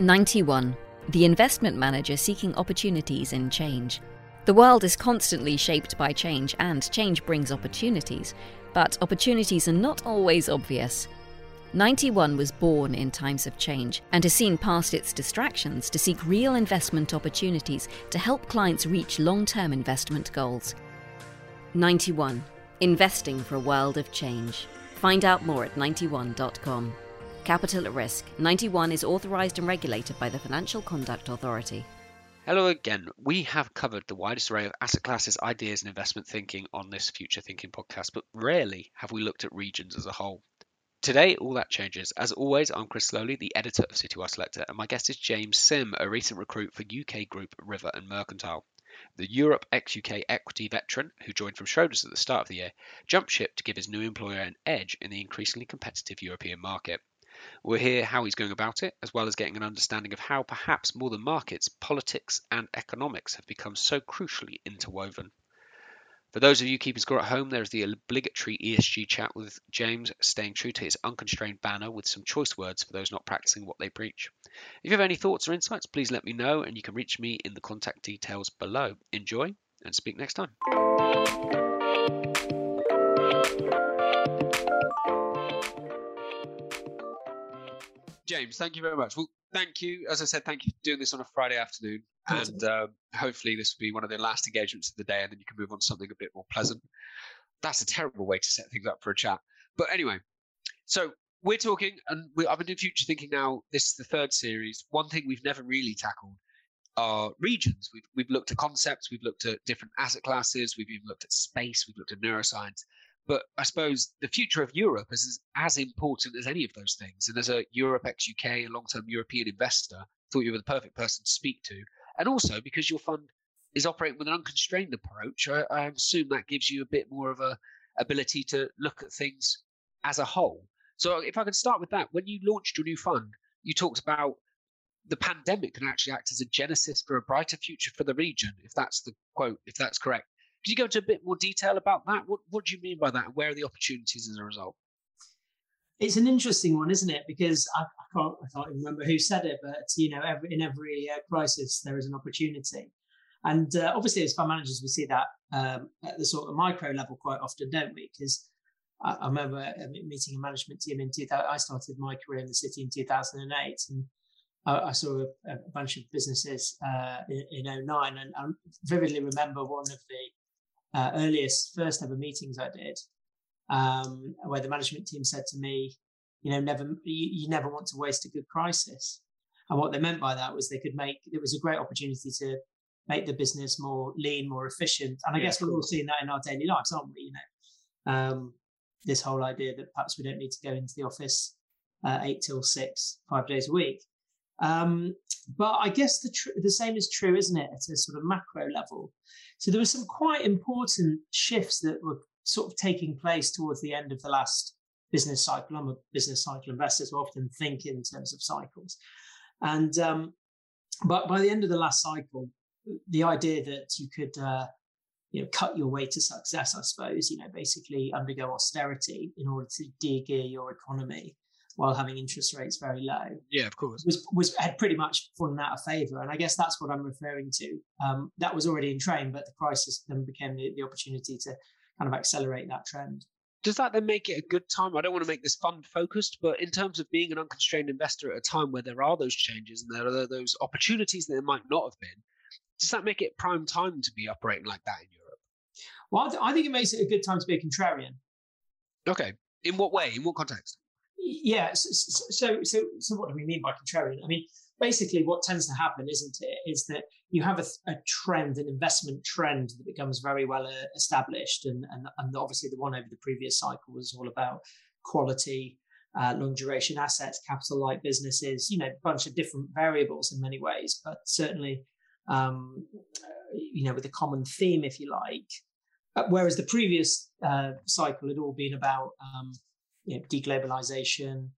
91. The investment manager seeking opportunities in change. The world is constantly shaped by change, and change brings opportunities, but opportunities are not always obvious. 91 was born in times of change and has seen past its distractions to seek real investment opportunities to help clients reach long term investment goals. 91. Investing for a world of change. Find out more at 91.com. Capital at Risk. 91 is authorized and regulated by the Financial Conduct Authority. Hello again. We have covered the widest array of asset classes, ideas, and investment thinking on this Future Thinking podcast, but rarely have we looked at regions as a whole. Today, all that changes. As always, I'm Chris Sloley, the editor of Citywire Selector, and my guest is James Sym, a recent recruit for UK group River and Mercantile. The Europe ex UK equity veteran, who joined from Schroders at the start of the year, jumped ship to give his new employer an edge in the increasingly competitive European market. We'll hear how he's going about it, as well as getting an understanding of how, perhaps more than markets, politics and economics have become so crucially interwoven. For those of you keeping score at home, there is the obligatory ESG chat with James, staying true to his unconstrained banner with some choice words for those not practicing what they preach. If you have any thoughts or insights, please let me know, and you can reach me in the contact details below. Enjoy and speak next time. James, thank you very much. Well, thank you. As I said, thank you for doing this on a Friday afternoon. And uh, hopefully, this will be one of the last engagements of the day, and then you can move on to something a bit more pleasant. That's a terrible way to set things up for a chat. But anyway, so we're talking, and we, I've been doing future thinking now. This is the third series. One thing we've never really tackled are regions. We've, we've looked at concepts, we've looked at different asset classes, we've even looked at space, we've looked at neuroscience. But I suppose the future of Europe is as, important as any of those things. And as a Europe ex UK, a long term European investor, thought you were the perfect person to speak to. And also because your fund is operating with an unconstrained approach, I, I assume that gives you a bit more of a ability to look at things as a whole. So if I can start with that, when you launched your new fund, you talked about the pandemic can actually act as a genesis for a brighter future for the region, if that's the quote, if that's correct. You go into a bit more detail about that? What What do you mean by that? Where are the opportunities as a result? It's an interesting one, isn't it? Because I, I can't I can't remember who said it, but you know, every, in every uh, crisis there is an opportunity, and uh, obviously as fund managers we see that um, at the sort of micro level quite often, don't we? Because I, I remember uh, meeting a management team in 2000. I started my career in the city in 2008, and I, saw a, a, bunch of businesses uh, in, in 09 and I vividly remember one of the uh, earliest first ever meetings I did, um, where the management team said to me, you know, never you, you, never want to waste a good crisis. And what they meant by that was they could make it was a great opportunity to make the business more lean, more efficient. And I yeah, guess we're all seeing that in our daily lives, aren't we? You know, um, this whole idea that perhaps we don't need to go into the office uh, eight till six, five days a week. Um, but I guess the tr- the same is true, isn't it, at a sort of macro level? So there were some quite important shifts that were sort of taking place towards the end of the last business cycle. I'm a business cycle investor, so I often think in terms of cycles. And um, but by the end of the last cycle, the idea that you could uh, you know cut your way to success, I suppose, you know, basically undergo austerity in order to de-gear your economy while having interest rates very low. Yeah, of course. Was, was had pretty much fallen out of favour, and I guess that's what I'm referring to. Um, that was already in train, but the crisis then became the, the opportunity to kind of accelerate that trend. Does that then make it a good time? I don't want to make this fund focused, but in terms of being an unconstrained investor at a time where there are those changes and there are those opportunities that there might not have been, does that make it prime time to be operating like that in Europe? Well, I, th- I think it makes it a good time to be a contrarian. Okay. In what way? In what context? Yeah. So, so, so, what do we mean by contrarian? I mean, basically, what tends to happen, isn't it, is that you have a, a trend, an investment trend that becomes very well uh, established, and, and and obviously the one over the previous cycle was all about quality, uh, long duration assets, capital light businesses, you know, a bunch of different variables in many ways, but certainly, um, you know, with a common theme, if you like. Uh, whereas the previous uh, cycle had all been about um, you know, deglobalization,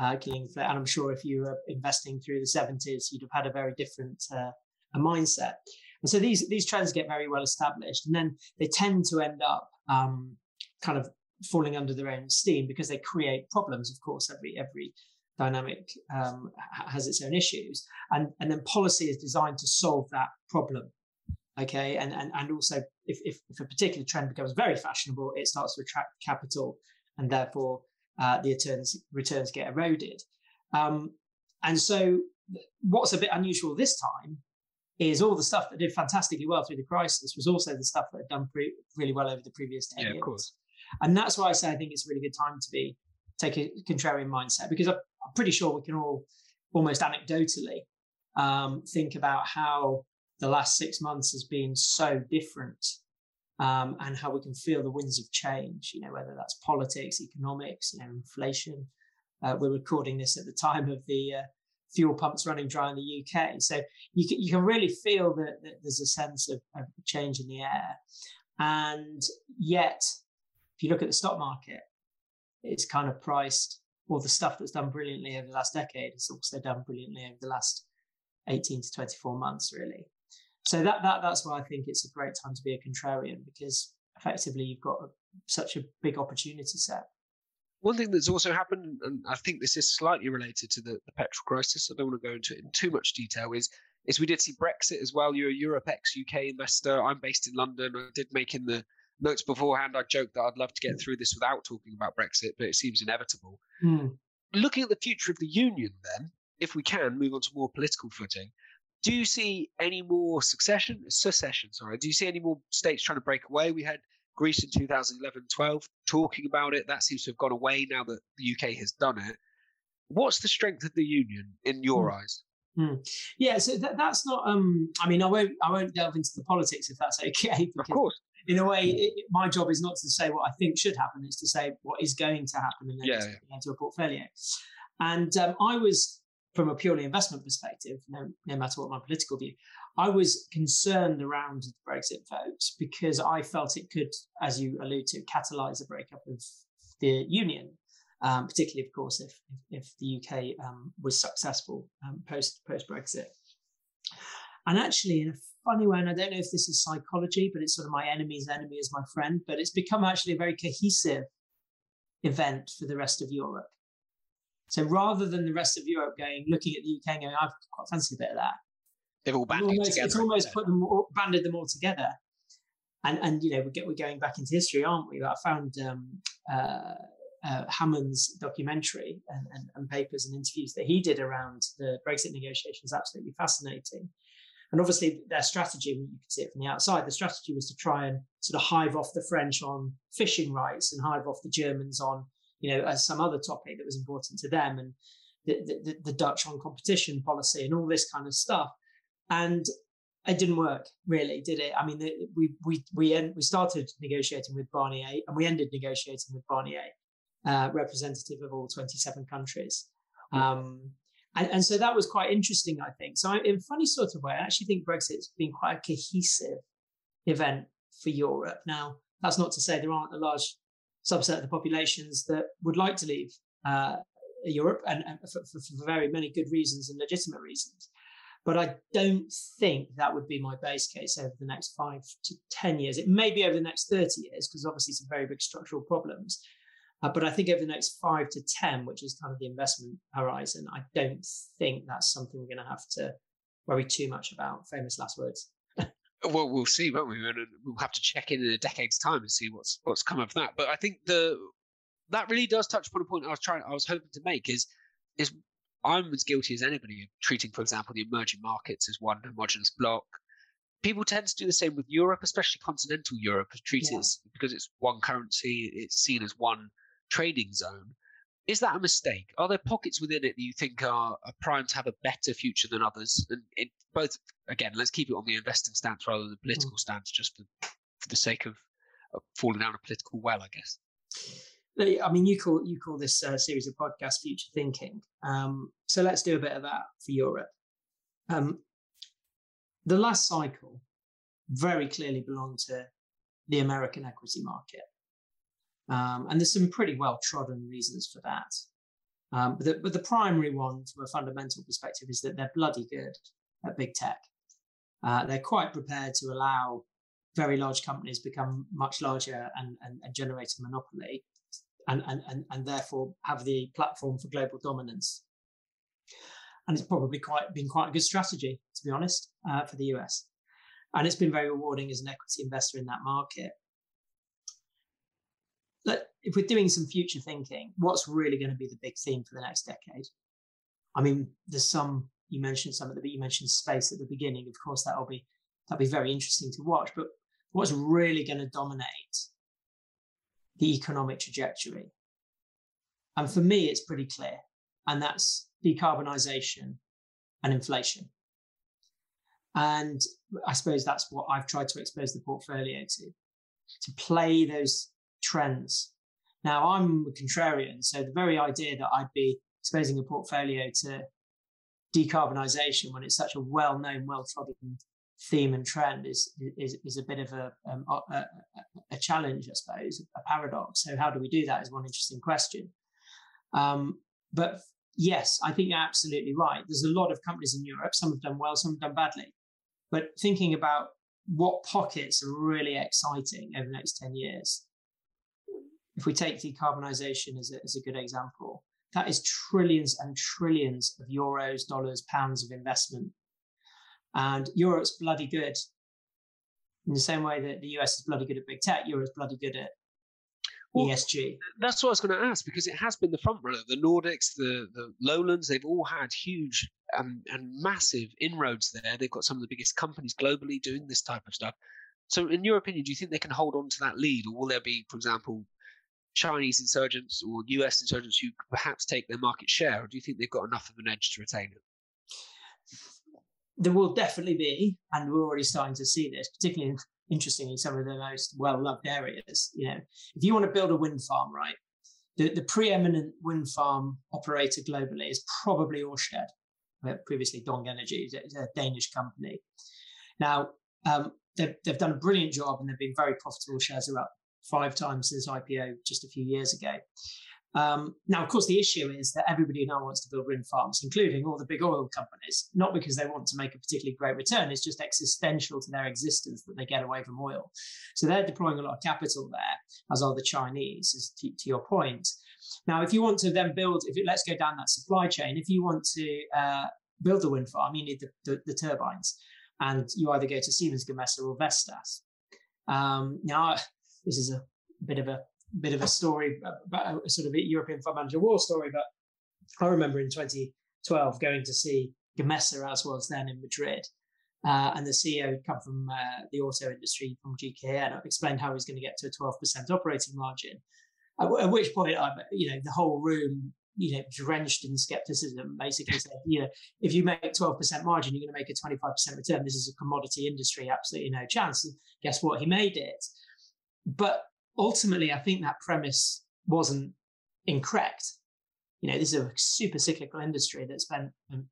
uh, killing, and I'm sure if you were investing through the 70s, you'd have had a very different uh, a mindset. And so these these trends get very well established, and then they tend to end up um, kind of falling under their own steam because they create problems. Of course, every every dynamic um, has its own issues, and and then policy is designed to solve that problem. Okay, and and and also if if, if a particular trend becomes very fashionable, it starts to attract capital, and therefore uh, the returns returns get eroded. Um, and so, what's a bit unusual this time is all the stuff that did fantastically well through the crisis was also the stuff that had done pre- really well over the previous 10 yeah, years. Of course. And that's why I say I think it's a really good time to be take a contrarian mindset because I'm, I'm pretty sure we can all almost anecdotally um, think about how the last six months has been so different um, and how we can feel the winds of change, you know, whether that's politics, economics, you know, inflation. Uh, we're recording this at the time of the uh, fuel pumps running dry in the UK. So you can, you can really feel that, that there's a sense of, of change in the air. And yet, if you look at the stock market, it's kind of priced all the stuff that's done brilliantly over the last decade has also done brilliantly over the last 18 to 24 months, really. So that, that that's why I think it's a great time to be a contrarian because effectively you've got a, such a big opportunity set. One thing that's also happened, and I think this is slightly related to the, the petrol crisis, I don't want to go into it in too much detail, is is we did see Brexit as well. You're a Europe ex UK investor. I'm based in London. I did make in the notes beforehand. I joked that I'd love to get through this without talking about Brexit, but it seems inevitable. Mm. Looking at the future of the union, then, if we can move on to more political footing, do you see any more succession, secession? Sorry, do you see any more states trying to break away? We had Greece in 2011 12 talking about it. That seems to have gone away now that the UK has done it. What's the strength of the union in your mm. eyes? Mm. Yeah, so that, that's not. Um, I mean, I won't. I won't delve into the politics if that's okay. Of course. In a way, it, my job is not to say what I think should happen; it's to say what is going to happen and then yeah, yeah. into a portfolio. And um, I was, from a purely investment perspective, no, no matter what my political view, I was concerned around the Brexit vote because I felt it could, as you allude to, catalyse a breakup of the union. Um, particularly, of course, if if, the UK um, was successful um, post post Brexit. And actually, in a funny way, and I don't know if this is psychology, but it's sort of my enemy's enemy is my friend. But it's become actually a very cohesive event for the rest of Europe. So rather than the rest of Europe going, looking at the UK and going, I've quite fancy a bit of that. They've all banded almost, together. It's almost put them all, banded them all together. And, and you know, we get, we're going back into history, aren't we? I found um, uh, uh, Hammond's documentary and, and, and, papers and interviews that he did around the Brexit negotiations absolutely fascinating. And obviously, their strategy, you can see it from the outside, the strategy was to try and sort of hive off the French on fishing rights and hive off the Germans on, you know, as some other topic that was important to them, and the, the, the Dutch on competition policy and all this kind of stuff. And it didn't work really, did it? I mean, we we we end, we started negotiating with Barnier and we ended negotiating with Barnier, uh, representative of all 27 countries. Um, and, and so that was quite interesting, I think. So, I, in a funny sort of way, I actually think Brexit has been quite a cohesive event for Europe. Now, that's not to say there aren't a large subset of the populations that would like to leave uh, Europe, and, and for, for, for, very many good reasons and legitimate reasons. But I don't think that would be my base case over the next five to 10 years. It may be over the next 30 years, because obviously some very big structural problems. Uh, but I think over the next five to 10, which is kind of the investment horizon, I don't think that's something we're going to have to worry too much about. Famous last words. Well, we'll see, won't we? And We'll have to check in in a decade's time and see what's what's come of that. But I think the that really does touch upon a point I was trying, I was hoping to make is is I'm as guilty as anybody of treating, for example, the emerging markets as one homogenous block. People tend to do the same with Europe, especially continental Europe, treat yeah. it because it's one currency, it's seen as one trading zone. Is that a mistake? Are there pockets within it that you think are, are primed to have a better future than others? And both, again, let's keep it on the investing stance rather than the political mm. stance, just for, for the sake of, of, falling down a political well, I guess. I mean, you call you call this uh, series of podcasts "Future Thinking." Um, so let's do a bit of that for Europe. Um, the last cycle very clearly belonged to the American equity market. Um, and there's some pretty well trodden reasons for that. Um, but, the, but the primary one, from a fundamental perspective, is that they're bloody good at big tech. Uh, they're quite prepared to allow very large companies become much larger and, and, and generate a monopoly and, and, and, therefore have the platform for global dominance and it's probably quite been quite a good strategy, to be honest, uh, for the US. And it's been very rewarding as an equity investor in that market. If we're doing some future thinking, what's really going to be the big theme for the next decade? I mean, there's some you mentioned some of the you mentioned space at the beginning. Of course, that'll be that'll be very interesting to watch. But what's really going to dominate the economic trajectory? And for me, it's pretty clear, and that's decarbonisation and inflation. And I suppose that's what I've tried to expose the portfolio to, to play those trends. Now, I'm a contrarian, so the very idea that I'd be exposing a portfolio to decarbonisation when it's such a well-known, well-trodden theme and trend is is, is a bit of a, um, a, a challenge, I suppose, a paradox. So, how do we do that? Is one interesting question. Um, but yes, I think you're absolutely right. There's a lot of companies in Europe. Some have done well, some have done badly. But thinking about what pockets are really exciting over the next 10 years, if we take decarbonisation as a, as a good example, that is trillions and trillions of euros, dollars, pounds of investment. And Europe's bloody good. In the same way that the US is bloody good at big tech, Europe's bloody good at well, ESG. That's what I was going to ask because it has been the front runner. The Nordics, the the Lowlands, they've all had huge um, and massive inroads there. They've got some of the biggest companies globally doing this type of stuff. So, in your opinion, do you think they can hold on to that lead, or will there be, for example, Chinese insurgents or US insurgents who perhaps take their market share, or do you think they've got enough of an edge to retain it? There will definitely be, and we're already starting to see this, particularly in, interestingly in some of the most well-loved areas. You know, if you want to build a wind farm, right, the, the preeminent wind farm operator globally is probably Ørsted, uh, previously Dong Energy, it's a Danish company. Now, um, they've, they've done a brilliant job and they've been very profitable. Shares are up five times since IPO just a few years ago. Um, now, of course, the issue is that everybody now wants to build wind farms, including all the big oil companies, not because they want to make a particularly great return. It's just existential to their existence that they get away from oil. So they're deploying a lot of capital there, as are the Chinese, as to, to your point. Now, if you want to then build, if it, let's go down that supply chain, if you want to uh, build a wind farm, you need the, the, the, turbines, and you either go to Siemens Gamesa or Vestas. Um, now, this is a bit of a bit of a story about a sort of a European fund manager war story, but I remember in 2012 going to see Gamesa as was then in Madrid. Uh, and the CEO had come from uh, the auto industry from GKN and explained how he was going to get to a 12% operating margin. At, at, which point, I, you know, the whole room, you know, drenched in skepticism, basically said, you know, if you make 12% margin, you're going to make a 25% return. This is a commodity industry, absolutely no chance. And guess what? He made it. But ultimately, I think that premise wasn't incorrect. You know, this is a super cyclical industry that's been,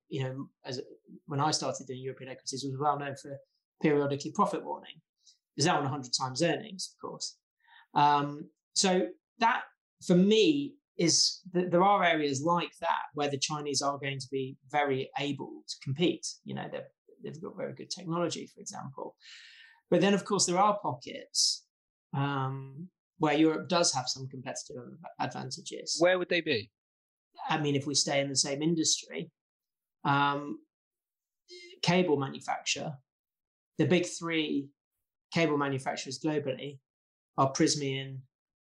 you know, as when I started doing European equities, was well known for periodically profit warning. Is that on 100 times earnings, of course. Um, so that, for me, is that there are areas like that where the Chinese are going to be very able to compete. You know, they've got very good technology, for example. But then, of course, there are pockets um, where Europe does have some competitive advantages. Where would they be? I mean, if we stay in the same industry, um, cable manufacture, the big three cable manufacturers globally are Prysmian,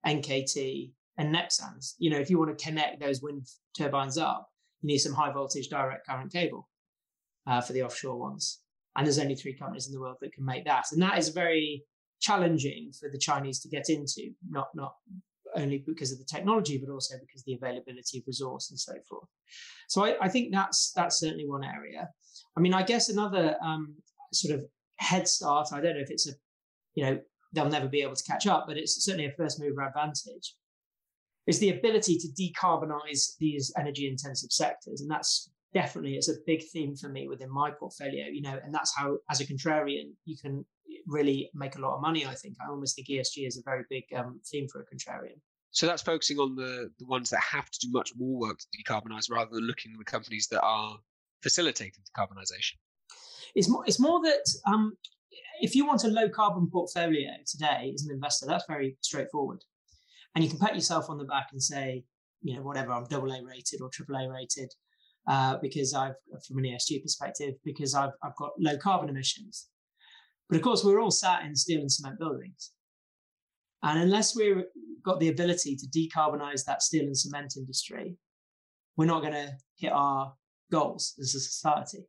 NKT, and Nexans. You know, if you want to connect those wind turbines up, you need some high voltage direct current cable uh, for the offshore ones. And there's only three companies in the world that can make that. And that is very challenging for the Chinese to get into, not not only because of the technology, but also because the availability of resource and so forth. So I, I think that's that's certainly one area. I mean, I guess another um, sort of head start. I don't know if it's a, you know, they'll never be able to catch up, but it's certainly a first mover advantage. Is the ability to decarbonize these energy intensive sectors, and that's definitely it's a big theme for me within my portfolio. You know, and that's how, as a contrarian, you can really make a lot of money. I think I almost think ESG is a very big um, theme for a contrarian. So that's focusing on the the ones that have to do much more work to decarbonize, rather than looking at the companies that are facilitating decarbonisation. It's more it's more that um, if you want a low carbon portfolio today as an investor, that's very straightforward, and you can pat yourself on the back and say, you know, whatever, I'm double A rated or triple A rated. uh, because I've, from an ESG perspective, because I've, I've got low carbon emissions. But of course, we're all sat in steel and cement buildings. And unless we've got the ability to decarbonize that steel and cement industry, we're not going to hit our goals as a society.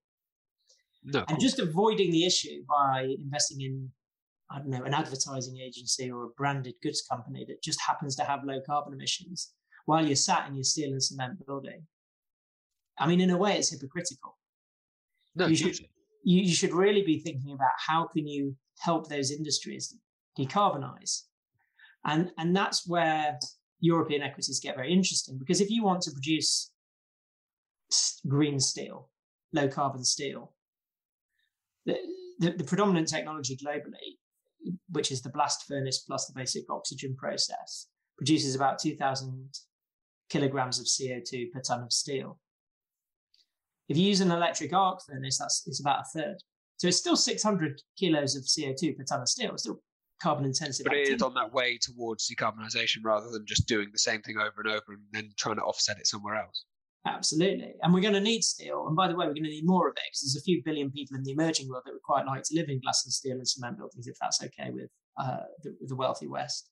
No. And just avoiding the issue by investing in, I don't know, an advertising agency or a branded goods company that just happens to have low carbon emissions while you're sat in your steel and cement building. I mean, in a way, it's hypocritical. No, you should, you, you should really be thinking about how can you help those industries decarbonize and and that's where European equities get very interesting because if you want to produce green steel, low carbon steel, the, the, the predominant technology globally, which is the blast furnace plus the basic oxygen process, produces about 2,000 kilograms of CO2 per ton of steel. If you use an electric arc furnace, that's it's about a third. So it's still 600 kilos of CO2 per ton of steel. It's still carbon intensive. But it is on that way towards decarbonisation rather than just doing the same thing over and over and then trying to offset it somewhere else. Absolutely. And we're going to need steel. And by the way, we're going to need more of it because there's a few billion people in the emerging world that would quite like to live in glass and steel and cement buildings if that's okay with, uh, the, the, wealthy West.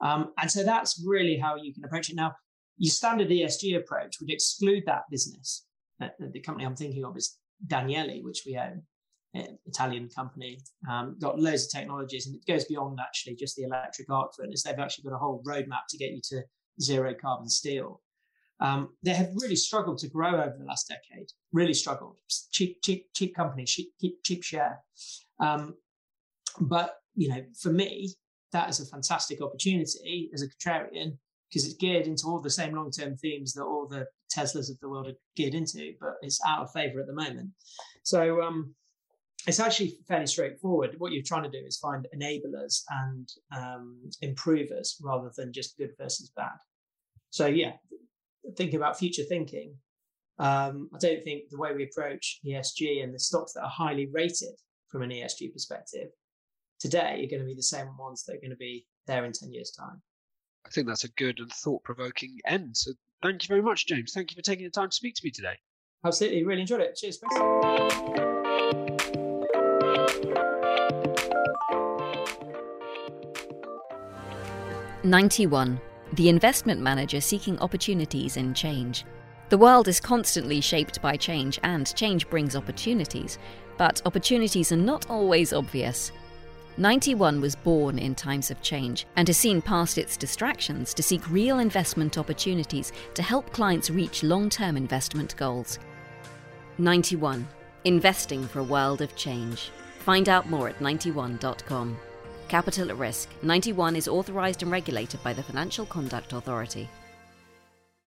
Um, and so that's really how you can approach it. Now, your standard ESG approach would exclude that business. The company I'm thinking of is Danieli, which we own. Italian company, um, got loads of technologies, and it goes beyond actually just the electric arc furnace. They've actually got a whole roadmap to get you to zero carbon steel. Um, they have really struggled to grow over the last decade. Really struggled. Cheap, cheap, cheap company, cheap, cheap share. Um, but you know, for me, that is a fantastic opportunity as a contrarian because it's geared into all the same long-term themes that all the Teslas of the world are geared into, but it's out of favor at the moment. So um, it's actually fairly straightforward. What you're trying to do is find enablers and um, improvers rather than just good versus bad. So yeah, thinking about future thinking. Um, I don't think the way we approach ESG and the stocks that are highly rated from an ESG perspective today are going to be the same ones that are going to be there in 10 years' time. I think that's a good and thought provoking end. So thank you very much, James. Thank you for taking the time to speak to me today. Absolutely. Really enjoyed it. Cheers. Thanks. 91. The investment manager seeking opportunities in change. The world is constantly shaped by change, and change brings opportunities, but opportunities are not always obvious. 91 was born in times of change and has seen past its distractions to seek real investment opportunities to help clients reach long term investment goals. 91. Investing for a world of change. Find out more at 91.com. Capital at Risk 91 is authorised and regulated by the Financial Conduct Authority.